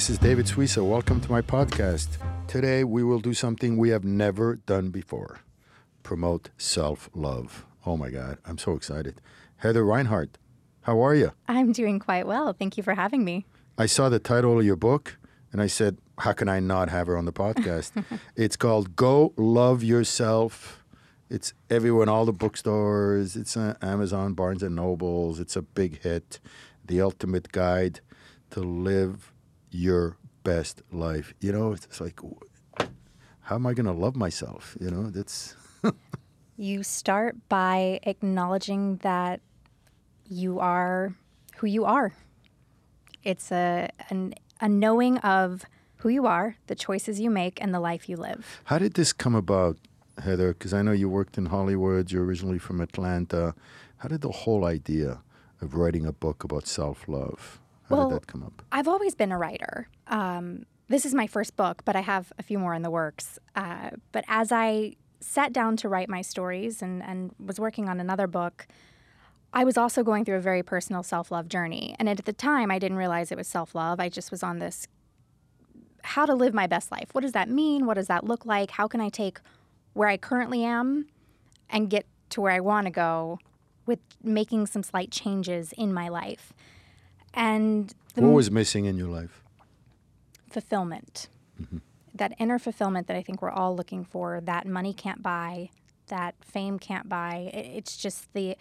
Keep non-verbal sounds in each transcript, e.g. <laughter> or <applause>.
This is David Suissa. Welcome to my podcast. Today we will do something we have never done before promote self love. Oh my God, I'm so excited. Heather Reinhardt, how are you? I'm doing quite well. Thank you for having me. I saw the title of your book and I said, how can I not have her on the podcast? <laughs> it's called Go Love Yourself. It's everywhere in all the bookstores. It's on Amazon, Barnes and Nobles. It's a big hit. The ultimate guide to live your best life. You know, it's like, how am I going to love myself? You know, that's. <laughs> you start by acknowledging that you are who you are. It's a an, a knowing of who you are, the choices you make, and the life you live. How did this come about, Heather? Because I know you worked in Hollywood. You're originally from Atlanta. How did the whole idea of writing a book about self love? How well, did that come up? I've always been a writer. Um, this is my first book, but I have a few more in the works. Uh, but as I sat down to write my stories and, and was working on another book, I was also going through a very personal self love journey. And at the time, I didn't realize it was self love. I just was on this how to live my best life. What does that mean? What does that look like? How can I take where I currently am and get to where I want to go with making some slight changes in my life? And what was missing in your life? Fulfillment. Mm-hmm. That inner fulfillment that I think we're all looking for, that money can't buy, that fame can't buy. It's just the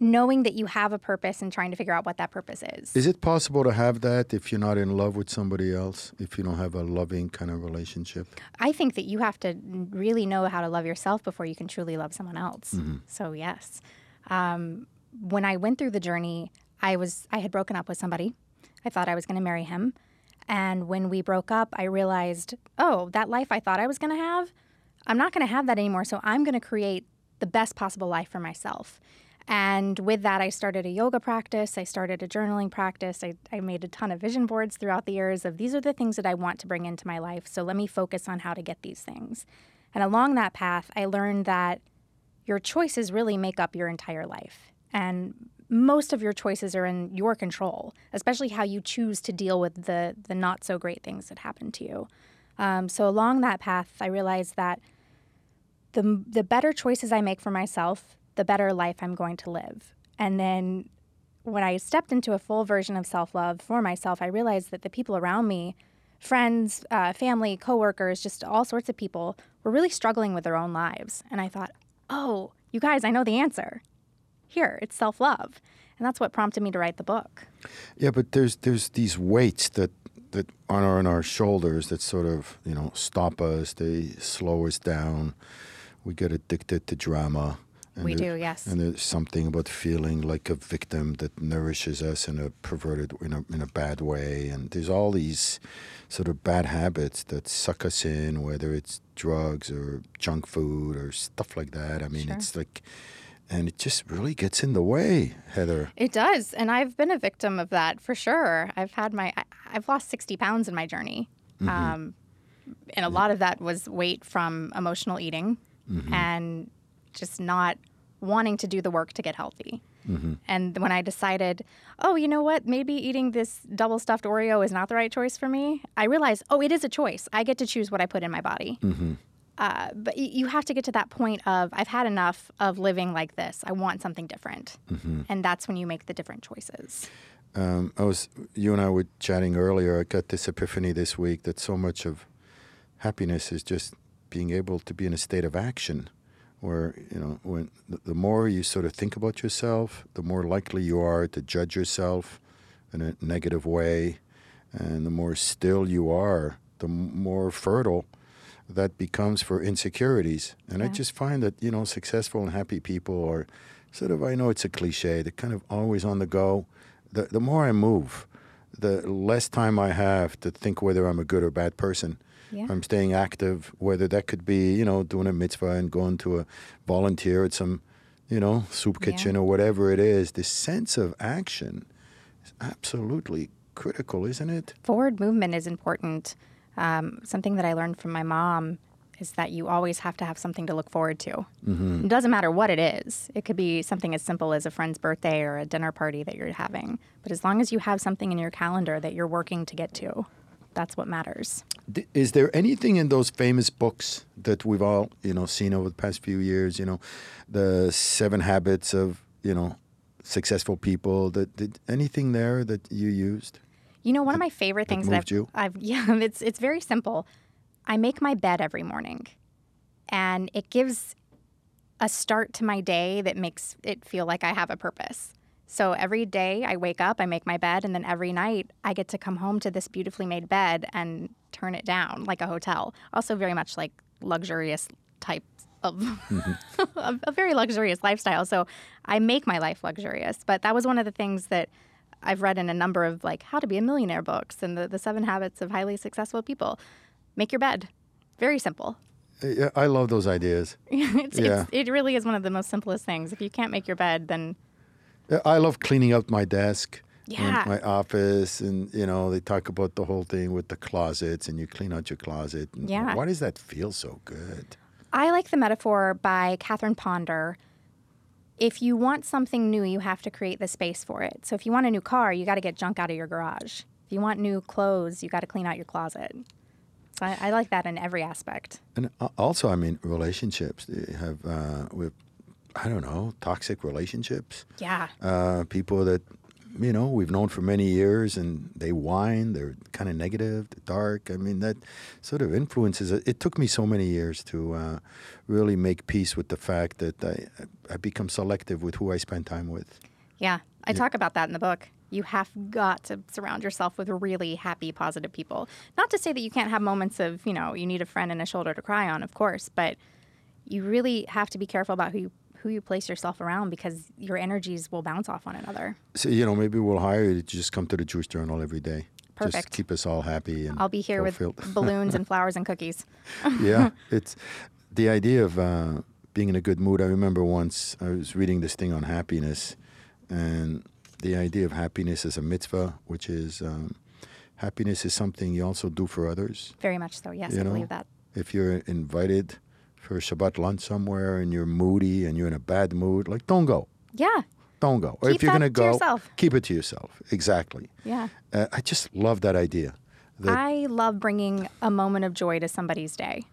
knowing that you have a purpose and trying to figure out what that purpose is. Is it possible to have that if you're not in love with somebody else, if you don't have a loving kind of relationship? I think that you have to really know how to love yourself before you can truly love someone else. Mm-hmm. So, yes. Um, when I went through the journey, I was I had broken up with somebody. I thought I was going to marry him. And when we broke up, I realized, oh, that life I thought I was going to have, I'm not going to have that anymore. So I'm going to create the best possible life for myself. And with that, I started a yoga practice. I started a journaling practice. I, I made a ton of vision boards throughout the years of these are the things that I want to bring into my life. So let me focus on how to get these things. And along that path, I learned that your choices really make up your entire life. And most of your choices are in your control, especially how you choose to deal with the, the not so great things that happen to you. Um, so along that path, I realized that the, the better choices I make for myself, the better life I'm going to live. And then when I stepped into a full version of self love for myself, I realized that the people around me, friends, uh, family, coworkers, just all sorts of people, were really struggling with their own lives. And I thought, oh, you guys, I know the answer. Here, it's self love. And that's what prompted me to write the book. Yeah, but there's there's these weights that that are on our shoulders that sort of you know stop us. They slow us down. We get addicted to drama. And we do, yes. And there's something about feeling like a victim that nourishes us in a perverted, in a, in a bad way. And there's all these sort of bad habits that suck us in, whether it's drugs or junk food or stuff like that. I mean, sure. it's like, and it just really gets in the way, Heather. It does. And I've been a victim of that for sure. I've had my, I, have lost 60 pounds in my journey. Mm-hmm. Um, and a lot of that was weight from emotional eating. Mm-hmm. And just not wanting to do the work to get healthy. Mm-hmm. And when I decided, oh, you know what, maybe eating this double stuffed Oreo is not the right choice for me, I realized, oh, it is a choice. I get to choose what I put in my body. Uh, but you have to get to that point of, I've had enough of living like this. I want something different. Mm-hmm. And that's when you make the different choices. Um, I was, you and I were chatting earlier. I got this epiphany this week that so much of happiness is just being able to be in a state of action where you know when the more you sort of think about yourself, the more likely you are to judge yourself in a negative way, and the more still you are, the more fertile that becomes for insecurities. And yeah. I just find that you know successful and happy people are sort of I know it's a cliche, they're kind of always on the go. The the more I move, the less time I have to think whether I'm a good or bad person yeah. I'm staying active, whether that could be, you know, doing a mitzvah and going to a volunteer at some, you know, soup kitchen yeah. or whatever it is. This sense of action is absolutely critical, isn't it? Forward movement is important. Um, something that I learned from my mom is that you always have to have something to look forward to. It doesn't matter what it is. It could be something as simple as a friend's birthday or a dinner party that you're having. But as long as you have something in your calendar that you're working to get to, that's what matters. Is there anything in those famous books that we've all, you know, seen over the past few years? You know, the Seven Habits of, you know, successful people. That did anything there that you used? You know, one of my favorite things that I've, you? I've <laughs> yeah, it's it's very simple. I make my bed every morning, and it gives a start to my day that makes it feel like I have a purpose. So every day I wake up, I make my bed, and then every night I get to come home to this beautifully made bed and turn it down like a hotel. Also, very much like luxurious type of mm-hmm. <laughs> a, a very luxurious lifestyle. So I make my life luxurious. But that was one of the things that I've read in a number of like how to be a millionaire books and the, the seven habits of highly successful people. Make your bed. Very simple. Uh, Yeah, I love those ideas. <laughs> it's, Yeah. it's, it really is one of the most simplest things. If you can't make your bed, then I love cleaning up my desk. and Yeah. my office, and you know they talk about the whole thing with the closets, and you clean out your closet. And Yeah. Why does that feel so good? I like the metaphor by Catherine Ponder. If you want something new, you have to create the space for it. So if you want a new car, you got to get junk out of your garage. If you want new clothes, you got to clean out your closet. So I, I like that in every aspect. And also, I mean, relationships. They have uh, with, I don't know, toxic relationships. Yeah. Uh, people that, you know, we've known for many years, and they whine. They're kind of negative, dark. I mean, that sort of influences. It It took me so many years to uh, really make peace with the fact that I I become selective with who I spend time with. Yeah, I talk about that in the book. You have got to surround yourself with really happy, positive people. Not to say that you can't have moments of, you know, you need a friend and a shoulder to cry on, of course, but you really have to be careful about who you who you place yourself around because your energies will bounce off one another. So you know, maybe we'll hire you to just come to the Jewish Journal every day. Just Perfect. keep us all happy and I'll be here fulfilled. with <laughs> balloons and <laughs> flowers and cookies. yeah, <laughs> it's the idea of uh, being in a good mood. I remember once I was reading this thing on happiness, and the idea of happiness as a mitzvah, which is um, happiness is something you also do for others. Very much so. Yes, You I know, believe that. If you're invited for a Shabbat lunch somewhere and you're moody and you're in a bad mood, like don't go, Yeah. don't go. Or if you're gonna to go, yourself. keep it to yourself. Exactly. Yeah. Uh, I just love that idea. That I love bringing a moment of joy to somebody's day.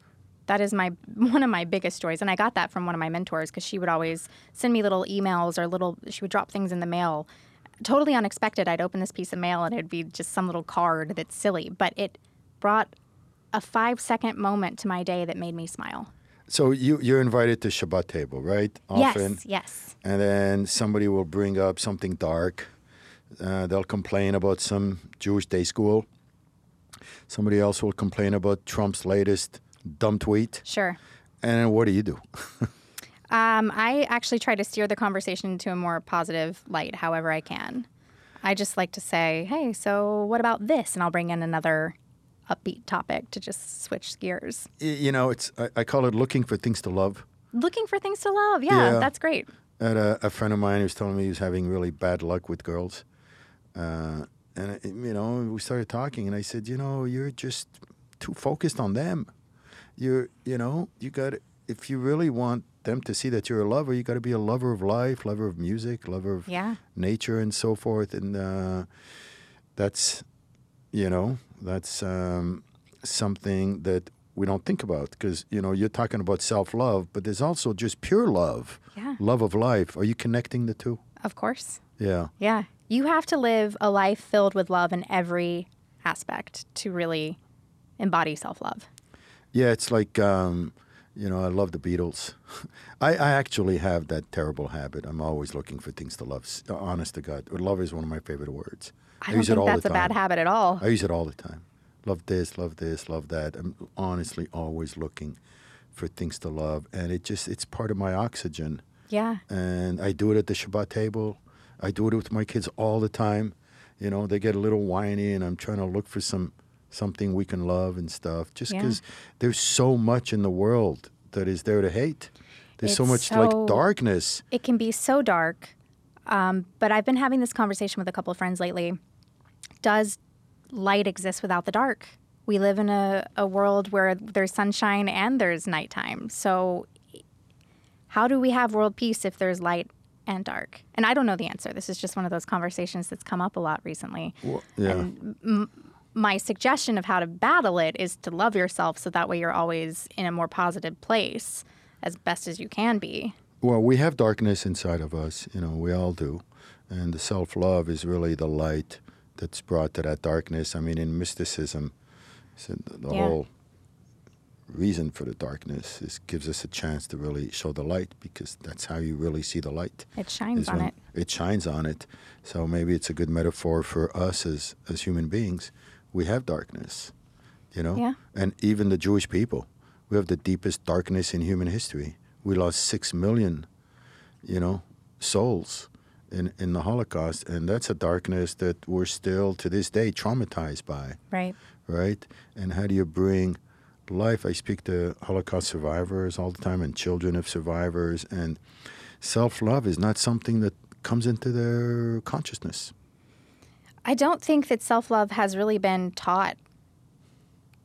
That is my one of my biggest joys, and I got that from one of my mentors because she would always send me little emails or little. She would drop things in the mail, totally unexpected. I'd open this piece of mail and it'd be just some little card that's silly, but it brought a five second moment to my day that made me smile. So you you're invited to Shabbat table, right? Often. Yes, yes, and then somebody will bring up something dark. Uh, they'll complain about some Jewish day school. Somebody else will complain about Trump's latest dumb tweet. sure. And then what do you do? <laughs> Um, I actually try to steer the conversation to a more positive light, however I can. I just like to say, "Hey, so what about this?" and I'll bring in another upbeat topic to just switch gears. You know, it's I, I call it looking for things to love. Looking for things to love, yeah, Yeah. that's great. I had a, a friend of mine was telling me he was having really bad luck with girls. Uh, and, uh, you know, we started talking, and I said, you know, you're just too focused on them. You're, you know, you got if you really want them to see that you're a lover, you got to be a lover of life, lover of music, lover of Yeah, nature, and so forth. And uh, that's, you know, that's um, something that we don't think about because you know you're talking about self love, but there's also just pure love, Yeah. love of life. Are you connecting the two? of course. Yeah. Yeah, you have to live a life filled with love in every aspect to really embody self-love. Yeah, it's like, um, you know, I love the Beatles. <laughs> I, I actually have that terrible habit. I'm always looking for things to love. Uh, honest to God, love is one of my favorite words. I don't use it think all that's the a bad habit at all. I use it all the time. Love this, love this, love that. I'm honestly always looking for things to love, and it just it's part of my oxygen. Yeah, And I do it at the Shabbat table. I do it with my kids all the time. You know, they get a little whiny, and I'm trying to look for some something we can love and stuff. Just Yeah. because there's so much in the world that is there to hate. There's so much so- like darkness. it can be so dark. Um, but I've been having this conversation with a couple of friends lately. Does light exist without the dark? we live in a, a world where there's sunshine and there's nighttime. So, how do we have world peace if there's light and dark? And I don't know the answer. This is just one of those conversations that's come up a lot recently. Well, yeah. And m- my suggestion of how to battle it is to love yourself so that way you're always in a more positive place as best as you can be. Well, we have darkness inside of us, you know, we all do. And the self love is really the light that's brought to that darkness. I mean, in mysticism, so the, the Yeah. whole reason for the darkness is gives us a chance to really show the light because that's how you really see the light. It shines on it. It shines on it. So maybe it's a good metaphor for us as, as human beings. We have darkness, you know? Yeah. And even the Jewish people, we have the deepest darkness in human history. We lost six million, you know, souls in, in the Holocaust. And that's a darkness that we're still to this day traumatized by Right. right? And how do you bring life? I speak to Holocaust survivors all the time and children of survivors, and self love is not something that comes into their consciousness. I don't think that self love has really been taught.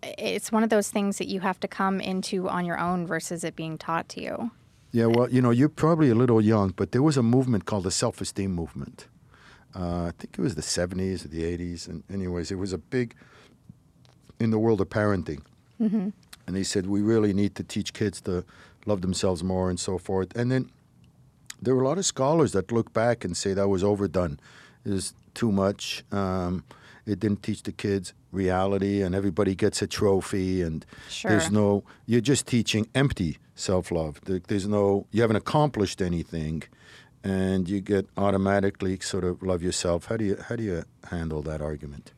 It's one of those things that you have to come into on your own versus it being taught to you. Yeah, well, you know, you're probably a little young, but there was a movement called the self esteem movement. Uh, I think it was the 70s or the 80s. And, anyways, it was a big in the world of parenting. Mm-hmm. And they said, we really need to teach kids to love themselves more and so forth. And then there were a lot of scholars that look back and say that was overdone. Was too much. Um, it didn't teach the kids reality, and everybody gets a trophy, and there's no. You're just teaching empty self-love. There's no. You haven't accomplished anything, and you get automatically sort of love yourself. How do you how do you handle that argument?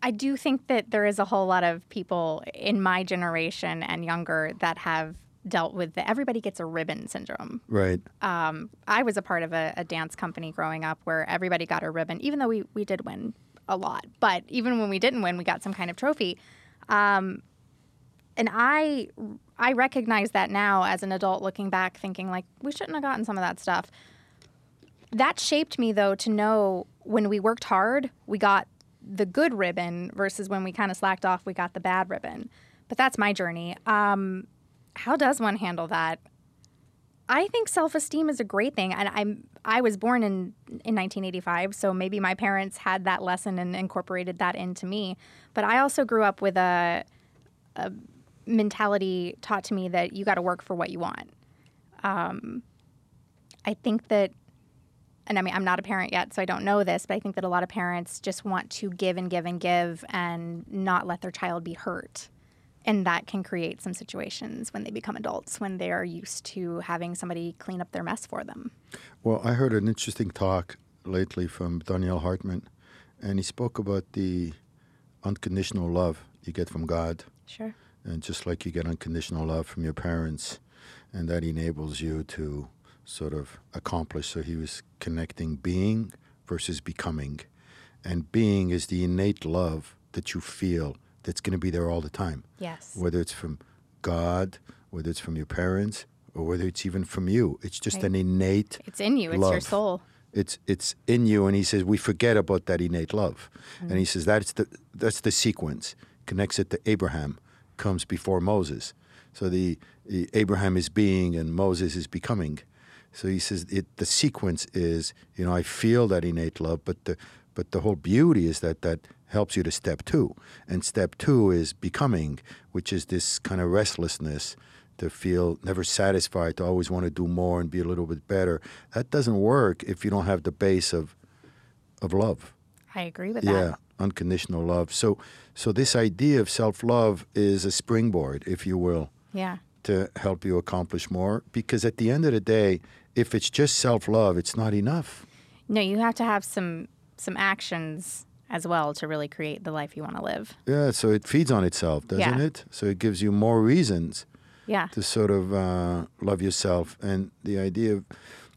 I do think that there is a whole lot of people in my generation and younger that have dealt with the everybody gets a ribbon syndrome. Right. Um, I was a part of a, a dance company growing up where everybody got a ribbon, even though we, we did win a lot. But even when we didn't win, we got some kind of trophy. Um, and I I recognize that now as an adult looking back, thinking like we shouldn't have gotten some of that stuff. That shaped me though to know when we worked hard, we got the good ribbon versus when we kind of slacked off, we got the bad ribbon. But that's my journey. Um, how does one handle that? I think self-esteem is a great thing, and I'm I was born in in 1985, so maybe my parents had that lesson and incorporated that into me. But I also grew up with a, a mentality taught to me that you got to work for what you want. Um, I think that, and I mean I'm not a parent yet, so I don't know this, but I think that a lot of parents just want to give and give and give and not let their child be hurt and that can create some situations when they become adults when they are used to having somebody clean up their mess for them. Well, I heard an interesting talk lately from Donniel Hartman, and he spoke about the unconditional love you get from God, Sure. and just like you get unconditional love from your parents, and that enables you to sort of accomplish. So he was connecting being versus becoming, and being is the innate love that you feel that's going to be there all the time Yes. whether it's from God, whether it's from your parents, or whether it's even from you. It's just Right. an innate. It's in you. It's your soul. It's it's in you, and he says we forget about that innate love, and he mm. says that's the that's the sequence. Connects it to Abraham, comes before Moses. So the, the Abraham is being, and Moses is becoming. So he says it. The sequence is you know I feel that innate love, but the but the whole beauty is that that helps you to step two, and step two is becoming, which is this kind of restlessness to feel never satisfied, to always want to do more and be a little bit better. That doesn't work if you don't have the base of of love. I agree with Yeah, that. Yeah, unconditional love. So so this idea of self-love is a springboard, if you will, Yeah. to help you accomplish more because at the end of the day, if it's just self-love, it's not enough. No, you have to have some some actions as well to really create the life you want to live. Yeah, so it feeds on itself, doesn't Yeah. it? So it gives you more reasons Yeah. to sort of uh, love yourself. And the idea of,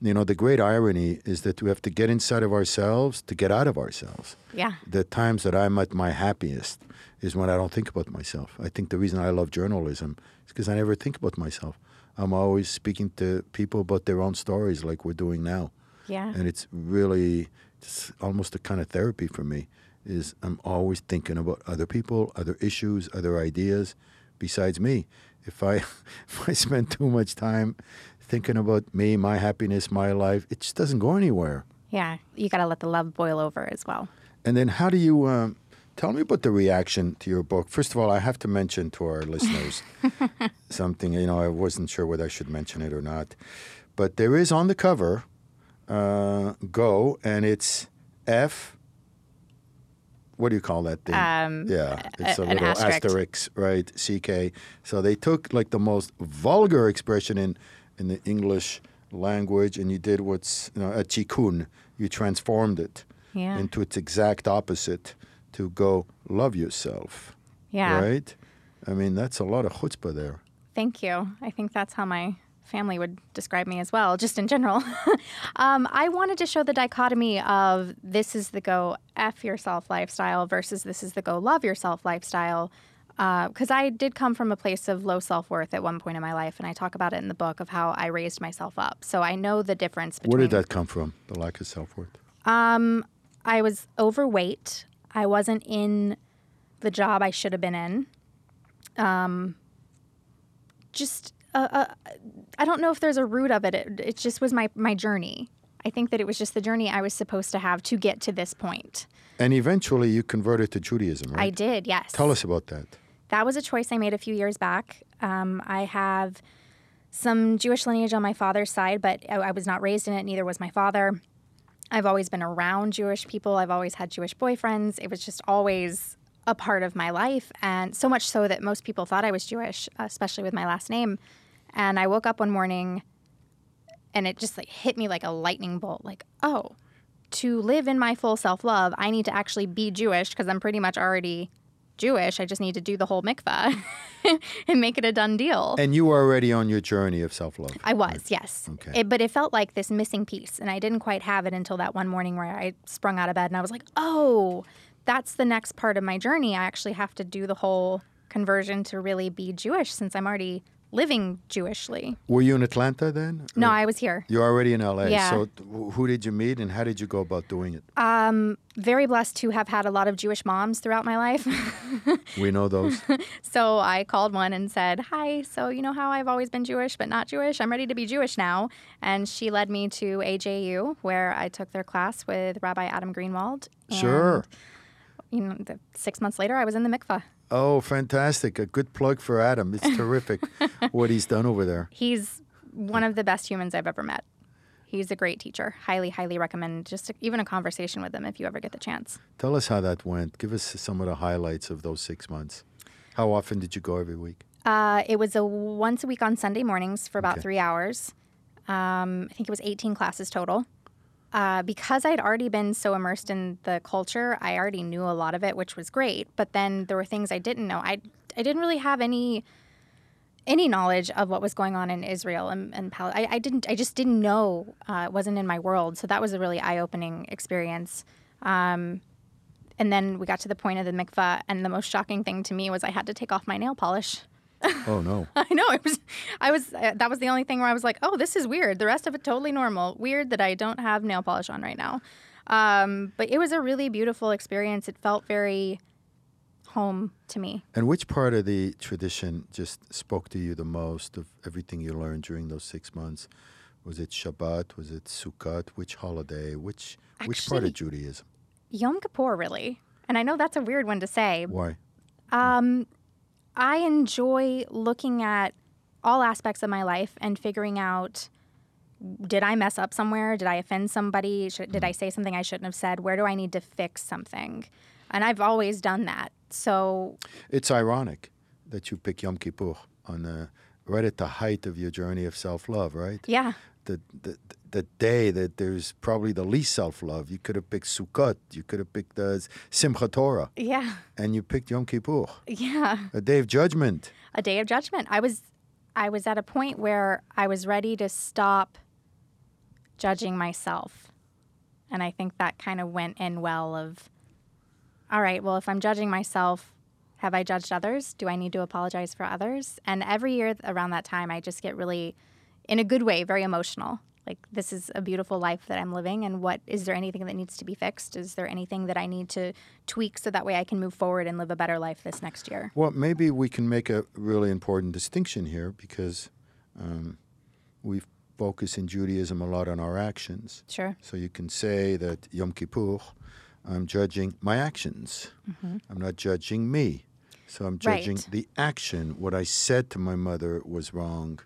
you know, the great irony is that we have to get inside of ourselves to get out of ourselves. Yeah. The times that I'm at my happiest is when I don't think about myself. I think the reason I love journalism is because I never think about myself. I'm always speaking to people about their own stories, like we're doing now. Yeah. And it's really it's almost a kind of therapy for me. is I'm always thinking about other people, other issues, other ideas besides me. If I <laughs> if I spend too much time thinking about me, my happiness, my life, it just doesn't go anywhere. Yeah, you got to let the love boil over as well. And then how do you um, tell me about the reaction to your book? First of all, I have to mention to our listeners <laughs> something. You know, I wasn't sure whether I should mention it or not, but there is on the cover uh, "Go" and it's F. What do you call that thing? Um, yeah, it's a a- little asterisk. asterisk, right? CK. So they took like the most vulgar expression in in the English language, and you did what's you know a tikkun. You transformed it Yeah. into its exact opposite to go love yourself. Yeah. Right? I mean, that's a lot of chutzpah there. Thank you. I think that's how my family would describe me as well, just in general. <laughs> um, I wanted to show the dichotomy of this is the go F yourself lifestyle versus this is the go love yourself lifestyle. Because I did come from a place of low self worth at one point in my life, and I talk about it in the book of how I raised myself up. So I know the difference between. Where did that come from? The lack of self worth. I was overweight. I wasn't in the job I should have been in. Um, just, uh, uh, I don't know if there's a root of it. it. It just was my my journey. I think that it was just the journey I was supposed to have to get to this point. And eventually you converted to Judaism, right? I did, yes. Tell us about that. That was a choice I made a few years back. Um, I have some Jewish lineage on my father's side, but I, I was not raised in it. Neither was my father. I've always been around Jewish people. I've always had Jewish boyfriends. It was just always a part of my life, and so much so that most people thought I was Jewish, especially with my last name. And I woke up one morning, and it just like hit me like a lightning bolt. Like, oh, to live in my full self love, I need to actually be Jewish because I'm pretty much already Jewish. I just need to do the whole mikvah <laughs> and make it a done deal. And you were already on your journey of self love. I was, yes. Okay. It, but it felt like this missing piece, and I didn't quite have it until that one morning where I sprung out of bed and I was like, "Oh, that's the next part of my journey. I actually have to do the whole conversion to really be Jewish since I'm already living Jewishly." Were you in Atlanta then? No, Or- I was here. You're already in LA. Yeah. So who did you meet and how did you go about doing it? Um, very blessed to have had a lot of Jewish moms throughout my life. <laughs> we know those. <laughs> So I called one and said, Hi, so you know how I've always been Jewish but not Jewish? I'm ready to be Jewish now. And she led me to AJU, where I took their class with Rabbi Adam Greenwald. Sure. You know, the, six months later, I was in the mikvah. Oh, fantastic. A good plug for Adam. It's <laughs> terrific what he's done over there. He's one of the best humans I've ever met. He's a great teacher. Highly, highly recommend just even a conversation with him if you ever get the chance. Tell us how that went. Give us some of the highlights of those six months. How often did you go every week? Uh, it was a once a week on Sunday mornings for about Okay. three hours. Um, I think it was 18 classes total. Uh, because I'd already been so immersed in the culture, I already knew a lot of it, which was great. But then there were things I didn't know. I I didn't really have any any knowledge of what was going on in Israel and, and Pal- I, I didn't. I just didn't know. Uh, it wasn't in my world. So that was a really eye opening experience. Um, and then we got to the point of the mikvah, and the most shocking thing to me was I had to take off my nail polish. Oh, no. <laughs> I know it was. I was. Uh, that was the only thing where I was like, "Oh, this is weird." The rest of it totally normal. Weird that I don't have nail polish on right now. Um, but it was a really beautiful experience. It felt very home to me. And which part of the tradition just spoke to you the most of everything you learned during those six months? Was it Shabbat? Was it Sukkot? Which holiday? Which which part of Judaism? Yom Kippur, really. And I know that's a weird one to say. Why? I enjoy looking at all aspects of my life and figuring out did I mess up somewhere? Did I offend somebody? Should, did mm-hmm. I say something I shouldn't have said? Where do I need to fix something? And I've always done that. So It's ironic that you pick Yom Kippur on the, right at the height of your journey of self love, right? yeah, The, the the day that there's probably the least self love. You could have picked Sukkot. You could have picked uh, Simchat Torah, yeah, and you picked Yom Kippur, yeah. a day of judgment. a day of judgment. I was I was at a point where I was ready to stop judging myself. And I think that kind of went in well of all right, well if I'm judging myself, have I judged others? Do I need to apologize for others? And every year around that time I just get really in a good way, very emotional. Like, this is a beautiful life that I'm living, and what is there anything that needs to be fixed? Is there anything that I need to tweak so that way I can move forward and live a better life this next year? Well, maybe we can make a really important distinction here because um, we focus in Judaism a lot on our actions. Sure. So you can say that Yom Kippur, I'm judging my actions. I'm not judging me. So I'm judging Right. the action. What I said to my mother was wrong.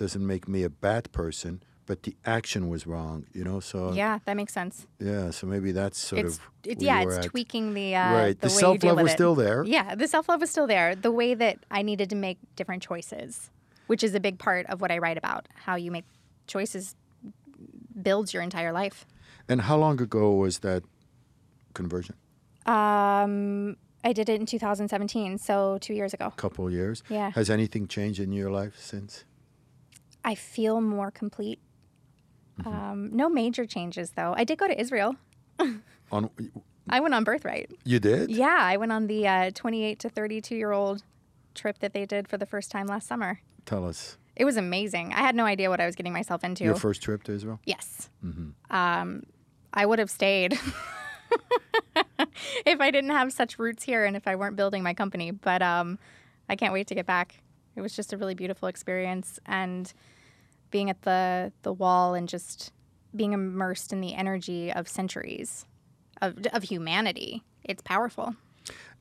Doesn't make me a bad person, but the action was wrong. You know. So Yeah, that makes sense. yeah, So maybe that's sort it's of it, yeah, it's at. tweaking the uh, Right. The, The deal self-love was it. still there. Yeah, the self love was still there. The way that I needed to make different choices, which is a big part of what I write about. How you make choices builds your entire life. And how long ago was that conversion? Um, I did it in 2017, so two years ago. A couple of years. Yeah. Has anything changed in your life since? I feel more complete. Mm-hmm. Um, no major changes though. I did go to Israel. <laughs> On I went on birthright. you did? Yeah, I went on the uh, 28 to 32 year old trip that they did for the first time last summer. Tell us It was amazing. I had no idea what I was getting myself into. your first trip to Israel. yes. Um, I would have stayed <laughs> if I didn't have such roots here and if I weren't building my company. But um, I can't wait to get back. It was just a really beautiful experience, and being at the the wall and just being immersed in the energy of centuries of of humanity. It's powerful.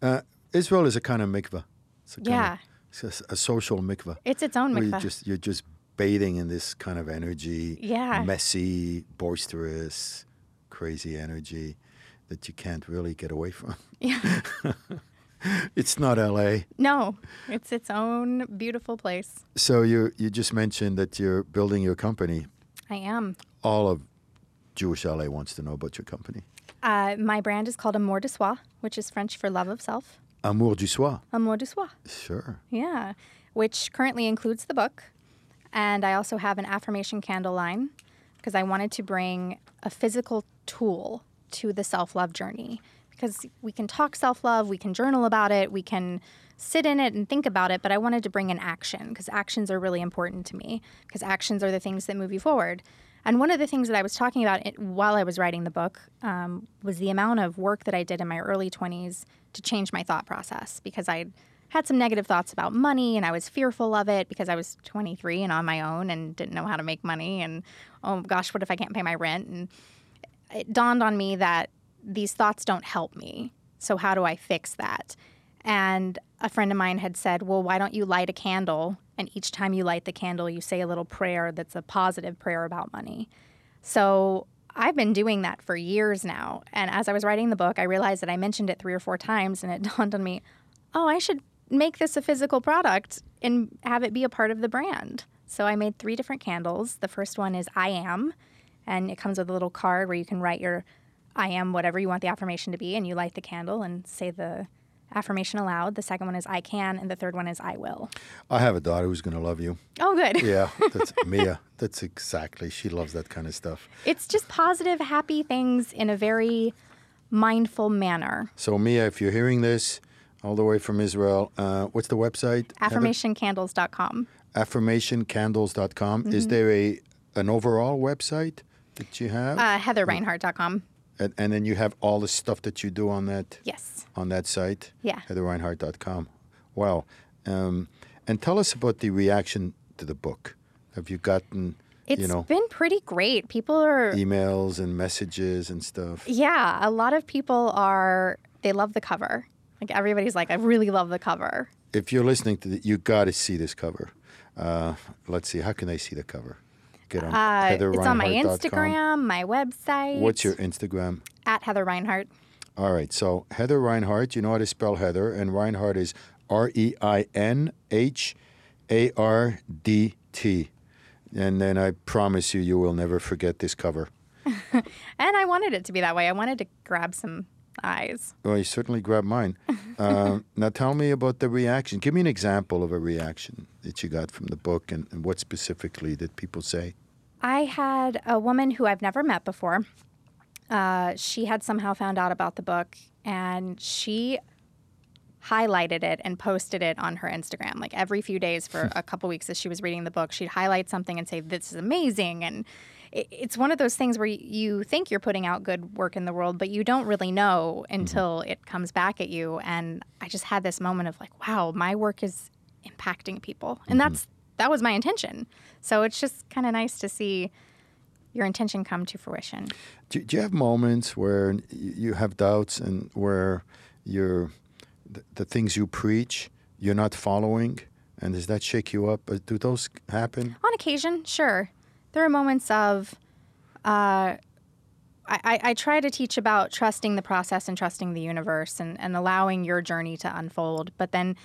Uh, Israel is a kind of mikvah. It's a kind Yeah. Of, it's a a, social mikvah. It's its own Where you mikvah. just you're just bathing in this kind of energy. Yeah. Messy, boisterous, crazy energy that you can't really get away from. Yeah. <laughs> It's not L.A. No, it's its own beautiful place. So you you just mentioned that you're building your company. I am. All of Jewish LA wants to know about your company. Uh, my brand is called Amour de Soi, which is French for love of self. Amour du soi. Amour de Soi. Sure. Yeah, which currently includes the book. And I also have an affirmation candle line because I wanted to bring a physical tool to the self love journey. Because we can talk self love, we can journal about it, we can sit in it and think about it, but I wanted to bring an action because actions are really important to me because actions are the things that move you forward. And one of the things that I was talking about it, while I was writing the book um, was the amount of work that I did in my early 20s to change my thought process because I had some negative thoughts about money and I was fearful of it because I was 23 and on my own and didn't know how to make money. And oh gosh, what if I can't pay my rent? And it dawned on me that these thoughts don't help me. So, how do I fix that? And a friend of mine had said, Well, why don't you light a candle? And each time you light the candle, you say a little prayer that's a positive prayer about money. So, I've been doing that for years now. And as I was writing the book, I realized that I mentioned it three or four times, and it <laughs> dawned on me, oh, I should make this a physical product and have it be a part of the brand. So I made three different candles. The first one is I am, and it comes with a little card where you can write your I am whatever you want the affirmation to be, and you light the candle and say the affirmation aloud. The second one is I can, and the third one is I will. I have a daughter who's going to love you. Oh, good. Yeah, <laughs> that's Mia. That's exactly. She loves that kind of stuff. It's just positive, happy things in a very mindful manner. So Mia, if you're hearing this all the way from Israel, uh, what's the website? Affirmationcandles.com. Affirmationcandles.com. Is Mm-hmm. there a an overall website that you have? Uh, HeatherReinhardt.com. and, and then you have all the stuff that you do on that Yes. on that site? Yeah. HeatherReinhardt.com. Wow. Um, and tell us about the reaction to the book. Have you gotten, It's you know, it's been pretty great. People are emails and messages and stuff? Yeah, a lot of people are they love the cover. Like everybody's like, I really love the cover. If you're listening to the, you got to see this cover. Uh, let's see. How can they see the cover? Get on Uh, it's on my Instagram, my website. What's your Instagram? at Heather Reinhardt? All right. So Heather Reinhardt, you know how to spell Heather, and Reinhardt is R E I N H A R D T. And then I promise you, you will never forget this cover. <laughs> And I wanted it to be that way. I wanted to grab some eyes. Well, you certainly grabbed mine. um, <laughs> now tell me about the reaction. Give me an example of a reaction that you got from the book, and, and what specifically did people say? I had a woman who I've never met before. Uh, she had somehow found out about the book and she highlighted it and posted it on her Instagram. Like every few days for <laughs> a couple weeks as she was reading the book, she'd highlight something and say, This is amazing. And it's one of those things where you, think you're putting out good work in the world, but you don't really know until it comes back at you. And I just had this moment of like, wow, my work is impacting people, and that's that was my intention. So it's just kind of nice to see your intention come to fruition. Do, do you have moments where you have doubts and where you're the, the things you preach you're not following, and does that shake you up? Uh, Do those happen? On occasion, sure. There are moments of, uh, I, I, try to teach about trusting the process and trusting the universe and, and allowing your journey to unfold. But then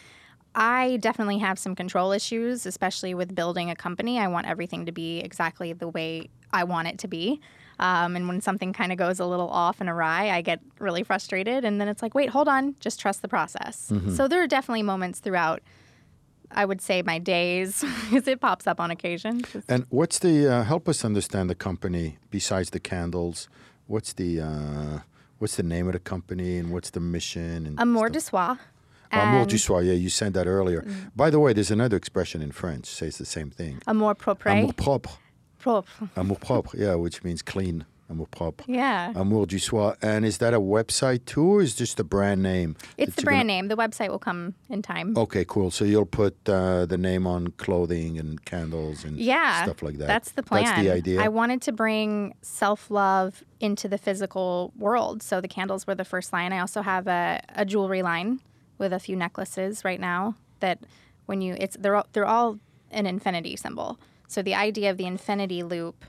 I definitely have some control issues, especially with building a company. I want everything to be exactly the way I want it to be. Um, and when something kind of goes a little off and awry, I get really frustrated. And then it's like, wait, hold on, just trust the process. So there are definitely moments throughout, I would say, my days, <laughs> because it pops up on occasion. Just- And what's the uh, help us understand the company besides the candles? What's the uh, what's the name of the company and what's the mission? And Amour stuff? de soi. Amour du soi. Yeah, you said that earlier. By the way, there's another expression in French says the same thing. Amour propre. Amour propre. propre. Amour propre. Yeah, which means clean. Amour propre. Yeah. Amour du soi. And is that a website too, or is just a brand name? it's the brand gonna- name. The website will come in time. Okay, cool. So you'll put uh, the name on clothing and candles and yeah. stuff like that. That's the plan. That's the idea. I wanted to bring self love into the physical world. So the candles were the first line. I also have a, a jewelry line with a few necklaces right now that when you it's they're all, they're all an infinity symbol. So the idea of the infinity loop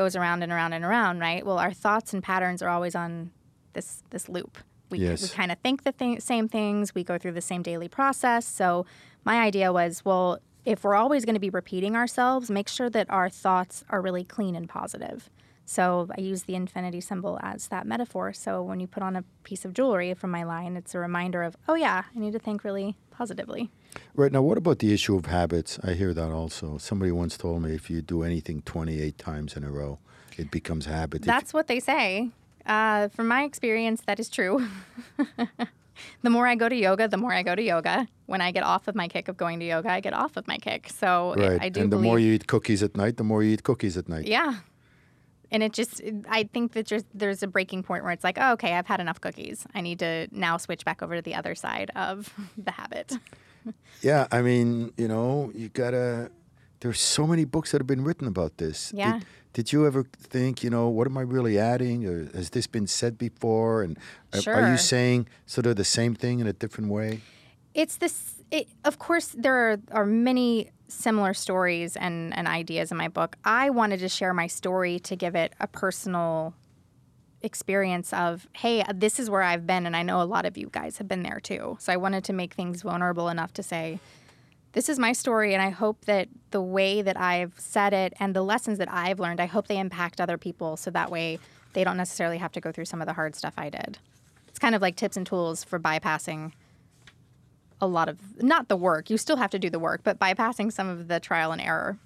goes around and around and around, right? Well, our thoughts and patterns are always on this this loop. We, Yes. we kind of think the thing, same things. We go through the same daily process. So my idea was, well, if we're always going to be repeating ourselves, make sure that our thoughts are really clean and positive. So I use the infinity symbol as that metaphor. So when you put on a piece of jewelry from my line, it's a reminder of, oh yeah, I need to think really positively. Right now, what about the issue of habits? I hear that also. Somebody once told me if you do anything 28 times in a row, it becomes habit. That's what they say. Uh, from my experience, that is true. <laughs> the more I go to yoga, the more I go to yoga. When I get off of my kick of going to yoga, I get off of my kick. So I- right. I do and the believe, more you eat cookies at night, the more you eat cookies at night. yeah. And it just, I think that there's, there's a breaking point where it's like, oh, okay, I've had enough cookies. I need to now switch back over to the other side of <laughs> the habit. <laughs> Yeah, I mean, you know, you gotta. There's so many books that have been written about this. Yeah. Did, did you ever think, you know, what am I really adding? Or has this been said before? And are- are you saying sort of the same thing in a different way? it's this it, of course there are, are many similar stories and, and ideas in my book i wanted to share my story to give it a personal experience of hey this is where i've been and i know a lot of you guys have been there too. So i wanted to make things vulnerable enough to say this is my story and i hope that the way that i've said it and the lessons that i've learned i hope they impact other people so that way they don't necessarily have to go through some of the hard stuff i did. It's kind of like tips and tools for bypassing a lot of not the work you still have to do the work but bypassing some of the trial and error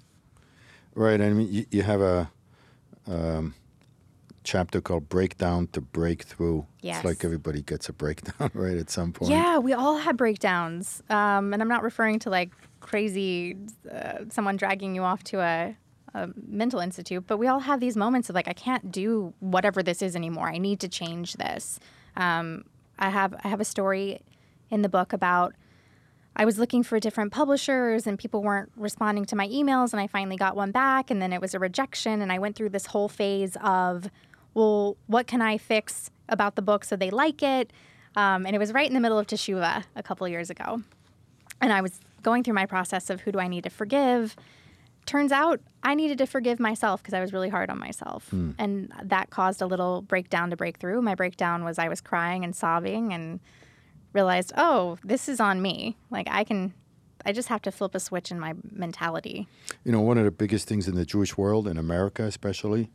Right. I mean, you, you have a um, chapter called Breakdown to Breakthrough. Yes. It's like everybody gets a breakdown, <laughs> right, at some point. yeah we all have breakdowns um, and i'm not referring to like crazy uh, someone dragging you off to a, a mental institute but we all have these moments of like i can't do whatever this is anymore i need to change this um, i have i have a story in the book about I was looking for different publishers and people weren't responding to my emails and I finally got one back and then it was a rejection and I went through this whole phase of well what can I fix about the book so they like it um, and it was right in the middle of Teshuva a couple years ago and I was going through my process of who do I need to forgive turns out I needed to forgive myself because I was really hard on myself. And that caused a little breakdown to break through. My breakdown was I was crying and sobbing and realized, oh, this is on me. Like I can, I just have to flip a switch in my mentality. You know, one of the biggest things in the Jewish world, in America especially,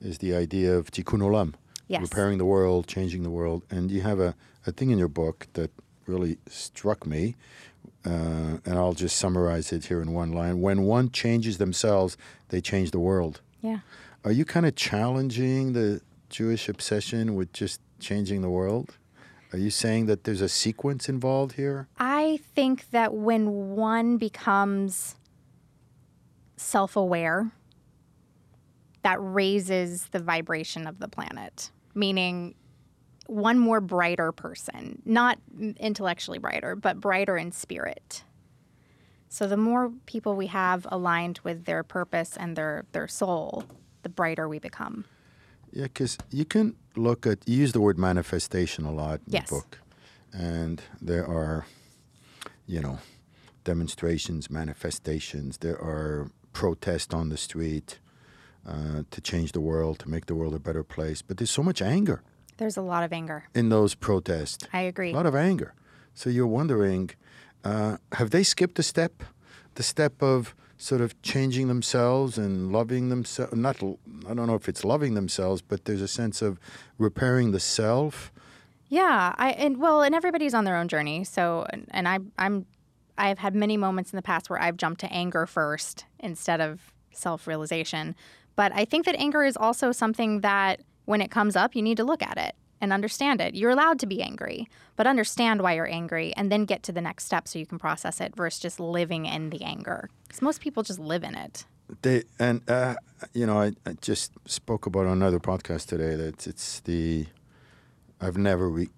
is the idea of tikkun olam, Yes. repairing the world, changing the world. And you have a, a thing in your book that really struck me, uh, and I'll just summarize it here in one line. When one changes themselves, they change the world. Yeah. Are you kind of challenging the Jewish obsession with just changing the world? Are you saying that there's a sequence involved here? I think that when one becomes self aware, that raises the vibration of the planet, meaning one more brighter person, not intellectually brighter, but brighter in spirit. So the more people we have aligned with their purpose and their their soul, the brighter we become. Yeah, because you can look at you use the word manifestation a lot in Yes. the book, and there are, you know, demonstrations, manifestations. There are protests on the street uh, to change the world, to make the world a better place. But there's so much anger There's a lot of anger. in those protests. I agree. A lot of anger. So you're wondering, uh, have they skipped a step? The step of sort of changing themselves and loving themselves. Not, I don't know if it's loving themselves, but there's a sense of repairing the self. Yeah, I and well, and everybody's on their own journey. So, and, and I, I'm, I've had many moments in the past where I've jumped to anger first instead of self-realization. But I think that anger is also something that when it comes up, you need to look at it and understand it. You're allowed to be angry, but understand why you're angry, and then get to the next step so you can process it versus just living in the anger. Because most people just live in it. They and uh, you know, I, I just spoke about another podcast today that it's the I've never re-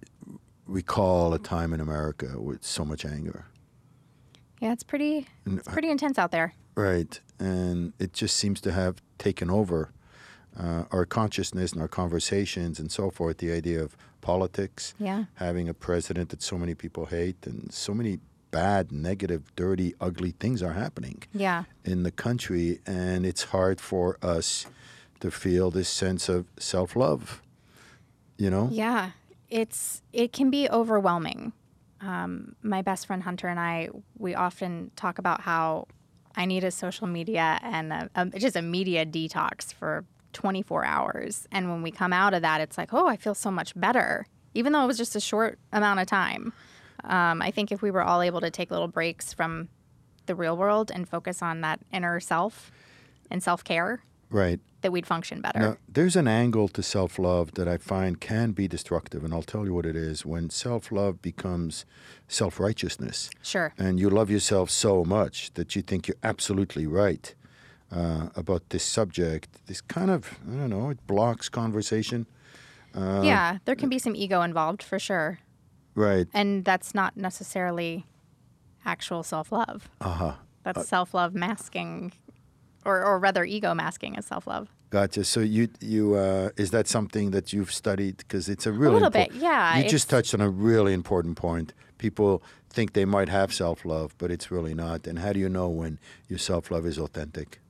recall a time in America with so much anger. Yeah, it's pretty, it's pretty intense out there. Right, and it just seems to have taken over uh, our consciousness and our conversations and so forth. The idea of politics, Yeah. having a president that so many people hate, and so many bad, negative, dirty, ugly things are happening Yeah. in the country, and it's hard for us to feel this sense of self-love. You know, Yeah, it's it can be overwhelming. Um, my best friend Hunter and I, we often talk about how I need a social media and a, a, just a media detox for 24 hours. And when we come out of that, it's like, oh, I feel so much better, even though it was just a short amount of time. Um, I think if we were all able to take little breaks from the real world and focus on that inner self and self care, right? that we'd function better. Now, there's an angle to self love that I find can be destructive, and I'll tell you what it is. When self love becomes self righteousness, Sure. and you love yourself so much that you think you're absolutely right uh, about this subject, this kind of, I don't know, it blocks conversation. Uh, yeah, there can be some ego involved for sure. Right. And that's not necessarily actual self love. Uh huh. That's self love masking, or, or rather, ego masking as self love. Gotcha. So you you uh, is that something that you've studied? Because it's a really a little bit, yeah, You just touched on a really important point. People think they might have self love, but it's really not. And how do you know when your self love is authentic?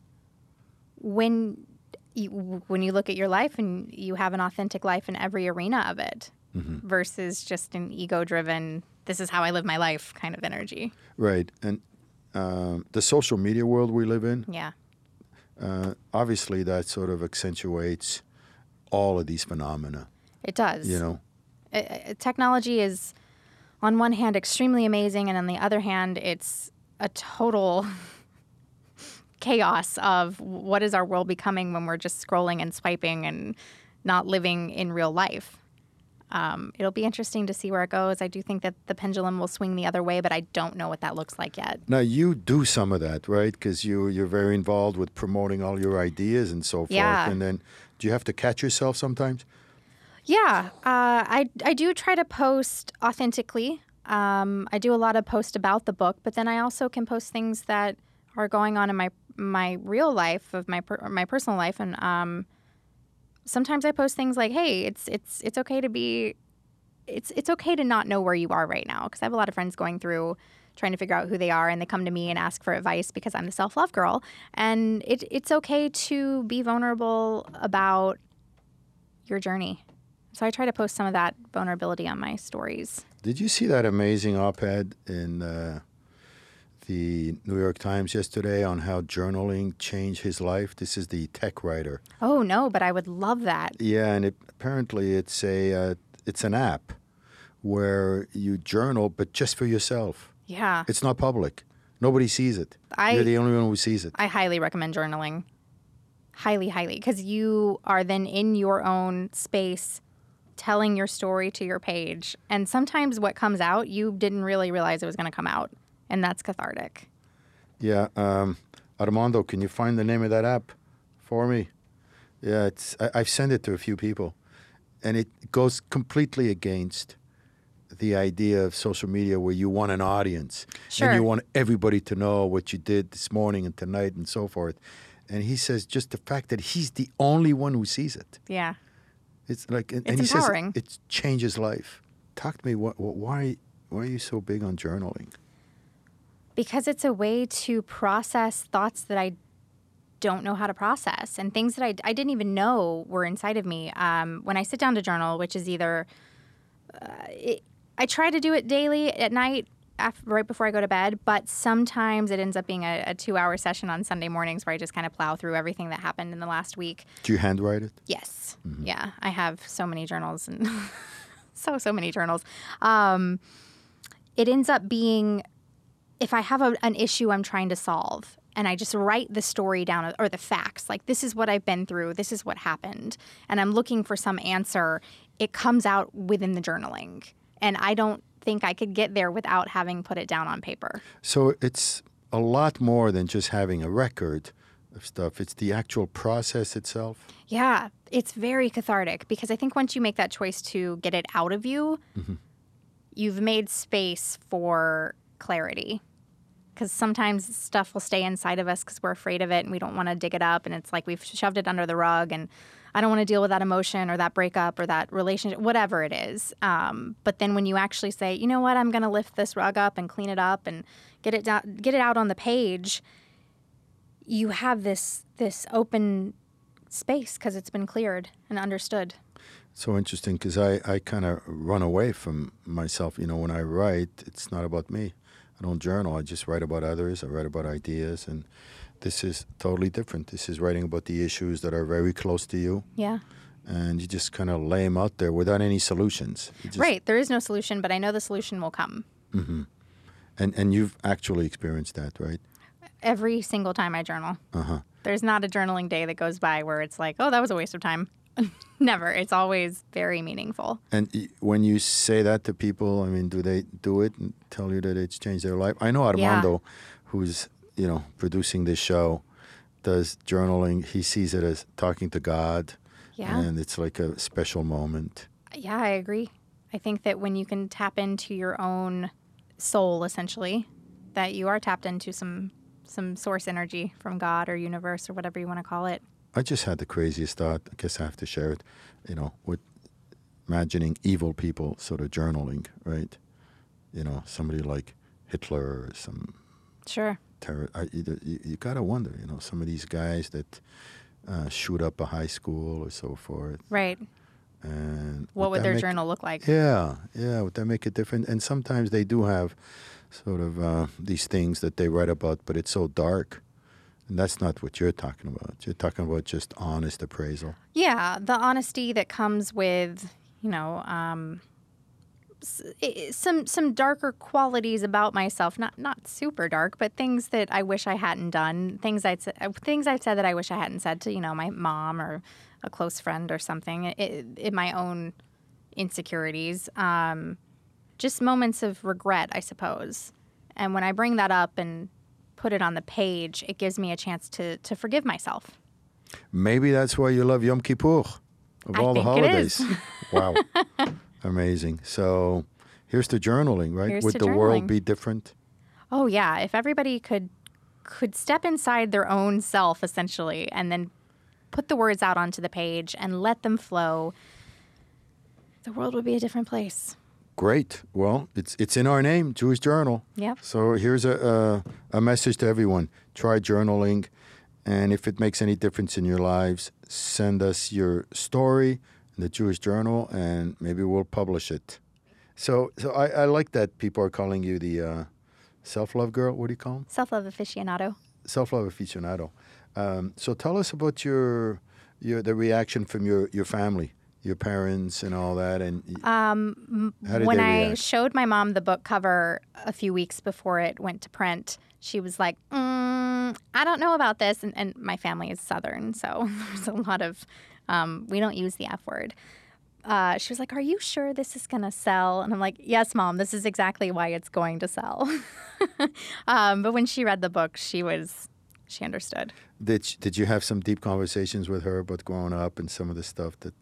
When you, when you look at your life and you have an authentic life in every arena of it versus just an ego driven, this is how I live my life kind of energy. Right. And um, the social media world we live in, Yeah. uh, obviously, that sort of accentuates all of these phenomena. It does. You know. uh, technology is on one hand extremely amazing and on the other hand it's a total <laughs> chaos of what is our world becoming when we're just scrolling and swiping and not living in real life um, it'll be interesting to see where it goes i do think that the pendulum will swing the other way but i don't know what that looks like yet Now you do some of that, right? Because you you're very involved with promoting all your ideas and so forth. Yeah. And then, do you have to catch yourself sometimes? Yeah, uh, I I do try to post authentically. Um, I do a lot of post about the book, but then I also can post things that are going on in my my real life of my per, my personal life, and um, sometimes I post things like, "Hey, it's it's it's okay to be, it's it's okay to not know where you are right now," because I have a lot of friends going through trying to figure out who they are, and they come to me and ask for advice because I'm the self love girl, and it it's okay to be vulnerable about your journey. So I try to post some of that vulnerability on my stories. Did you see that amazing op-ed in uh, the New York Times yesterday on how journaling changed his life? This is the tech writer. Oh no, but I would love that. Yeah, and it, apparently it's a uh, it's an app where you journal, but just for yourself. Yeah. It's not public. Nobody sees it. I- You're the only one who sees it. I highly recommend journaling. Highly, highly. Because you are then in your own space telling your story to your page. And sometimes what comes out, you didn't really realize it was going to come out. And that's cathartic. Yeah, um, Armando, can you find the name of that app for me? Yeah, it's I, I've sent it to a few people, and it goes completely against the idea of social media where you want an audience Sure. and you want everybody to know what you did this morning and tonight and so forth. And he says just the fact that he's the only one who sees it. Yeah. It's like and, It's and he empowering. says it changes life. Talk to me. What, what, why why are you so big on journaling? Because it's a way to process thoughts that I don't know how to process and things that I, I didn't even know were inside of me. Um, when I sit down to journal, which is either, uh, it, I try to do it daily at night. af right before I go to bed, but sometimes it ends up being a, a two hour session on Sunday mornings where I just kind of plow through everything that happened in the last week. Do you handwrite it? Yes. Yeah. I have so many journals and <laughs> so, so many journals. Um, it ends up being if I have a, an issue I'm trying to solve and I just write the story down or the facts, like this is what I've been through, this is what happened, and I'm looking for some answer, it comes out within the journaling. And I don't think I could get there without having put it down on paper. So it's a lot more than just having a record of stuff. It's the actual process itself. Yeah, it's very cathartic because I think once you make that choice to get it out of you, mm-hmm. you've made space for clarity. Because sometimes stuff will stay inside of us because we're afraid of it and we don't want to dig it up. And it's like we've shoved it under the rug and I don't want to deal with that emotion or that breakup or that relationship, whatever it is. Um, but then when you actually say, you know what, I'm going to lift this rug up and clean it up and get it down, get it out on the page, you have this this open space because it's been cleared and understood. So interesting because I, I kind of run away from myself. You know, when I write, it's not about me. I don't journal. I just write about others. I write about ideas. And this is totally different. This is writing about the issues that are very close to you. Yeah. And you just kind of lay them out there without any solutions. Just- right. There is no solution, but I know the solution will come. Mm-hmm. And, and you've actually experienced that, right? Every single time I journal. Uh huh. There's not a journaling day that goes by where it's like, oh, that was a waste of time. <laughs> Never. It's always very meaningful. And when you say that to people, I mean, do they do it and tell you that it's changed their life? I know Armando, who's you know producing this show, does journaling. He sees it as talking to God, Yeah. and it's like a special moment. Yeah, I agree. I think that when you can tap into your own soul, essentially, that you are tapped into some some source energy from God or universe or whatever you want to call it. I just had the craziest thought. I guess I have to share it. You know, with imagining evil people sort of journaling, right? You know, somebody like Hitler or some Sure. terror. I, you, you, gotta wonder, you know, some of these guys that uh, shoot up a high school or so forth. Right. And What would that their make- journal look like? Yeah, yeah. Would that make it different? And sometimes they do have sort of uh, these things that they write about, but it's so dark. And that's not what you're talking about. You're talking about just honest appraisal. Yeah, the honesty that comes with, you know, um, some some darker qualities about myself. Not not super dark, but things that I wish I hadn't done. Things I'd uh, things I've said that I wish I hadn't said to you know my mom or a close friend or something. i in my own insecurities, um, just moments of regret, I suppose. And when I bring that up and put it on the page, it gives me a chance to to forgive myself. Maybe that's why you love Yom Kippur of I all the think it is. holidays. <laughs> <laughs> wow, amazing. So here's the journaling, right? Here's Would the world be different? Oh yeah, if everybody could could step inside their own self essentially and then put the words out onto the page and let them flow, the world would be a different place. Great. Well, it's it's in our name, Jewish Journal. Yep. So here's a, a a message to everyone: try journaling, and if it makes any difference in your lives, send us your story in the Jewish Journal, and maybe we'll publish it. So so I, I like that people are calling you the uh, self love girl. What do you call them? Self-love aficionado. Self love aficionado. Um, so tell us about your your the reaction from your your family, your parents, and all that, and Um, when I showed my mom the book cover a few weeks before it went to print, she was like, mm, "I don't know about this," and, and my family is Southern, so <laughs> there's a lot of um, we don't use the F word. Uh, she was like, "Are you sure this is going to sell?" And I'm like, "Yes, mom. This is exactly why it's going to sell." <laughs> um, but when she read the book, she was she understood. Did did you have some deep conversations with her about growing up and some of the stuff that?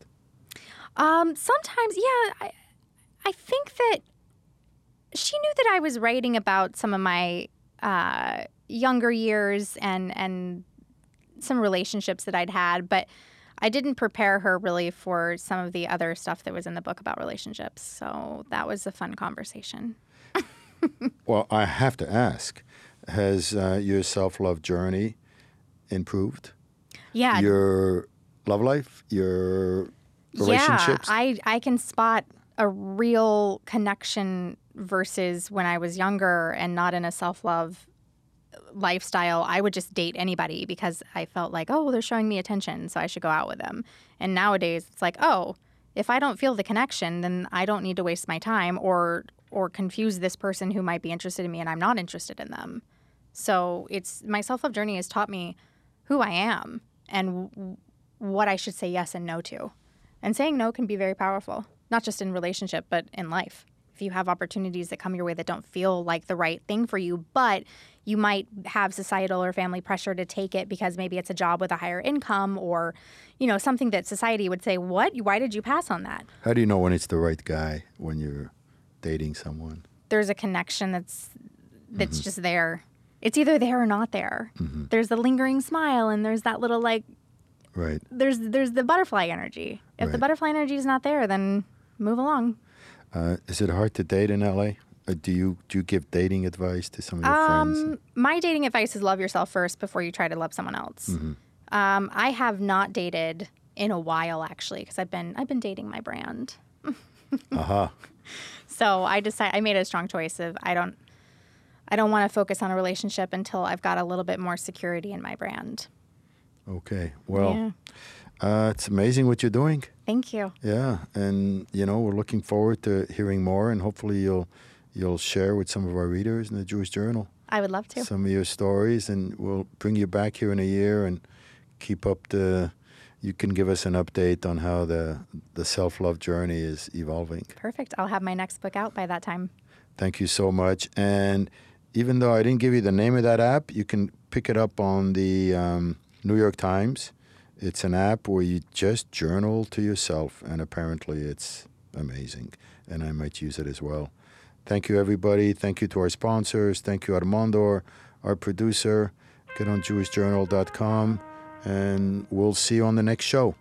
Um, sometimes, yeah, I, I think that she knew that I was writing about some of my uh, younger years and and some relationships that I'd had, but I didn't prepare her really for some of the other stuff that was in the book about relationships. So that was a fun conversation. <laughs> Well, I have to ask: Has uh, your self love journey improved? Yeah, Your love life, your relationships. Yeah, I I can spot a real connection versus when I was younger and not in a self love lifestyle. I would just date anybody because I felt like, oh, well, they're showing me attention, so I should go out with them. And nowadays, it's like, oh, if I don't feel the connection, then I don't need to waste my time or or confuse this person who might be interested in me and I'm not interested in them. So it's my self love journey has taught me who I am and w- what I should say yes and no to. And saying no can be very powerful, not just in relationship, but in life. If you have opportunities that come your way that don't feel like the right thing for you, but you might have societal or family pressure to take it because maybe it's a job with a higher income or, you know, something that society would say, "What? Why did you pass on that?" How do you know when it's the right guy when you're dating someone? There's a connection that's that's mm-hmm. just there. It's either there or not there. Mm-hmm. There's the lingering smile and there's that little like Right. there's there's the butterfly energy. If the butterfly energy is not there, then move along. Uh, is it hard to date in LA? Uh, do you do you give dating advice to some of your friends? Um, my dating advice is love yourself first before you try to love someone else. Mm-hmm. Um, I have not dated in a while actually because I've been I've been dating my brand. Aha. <laughs> So I decided I made a strong choice of I don't I don't want to focus on a relationship until I've got a little bit more security in my brand. Okay. Well, Yeah. uh, it's amazing what you're doing. Thank you. Yeah, and you know we're looking forward to hearing more, and hopefully you'll you'll share with some of our readers in the Jewish Journal I would love to. some of your stories, and we'll bring you back here in a year and keep up the. You can give us an update on how the the self love journey is evolving. Perfect. I'll have my next book out by that time. Thank you so much. And even though I didn't give you the name of that app, you can pick it up on the um, New York Times. It's an app where you just journal to yourself, and apparently it's amazing. And I might use it as well. Thank you, everybody. Thank you to our sponsors. Thank you, Armando, our producer. Get on JewishJournal.com, and we'll see you on the next show.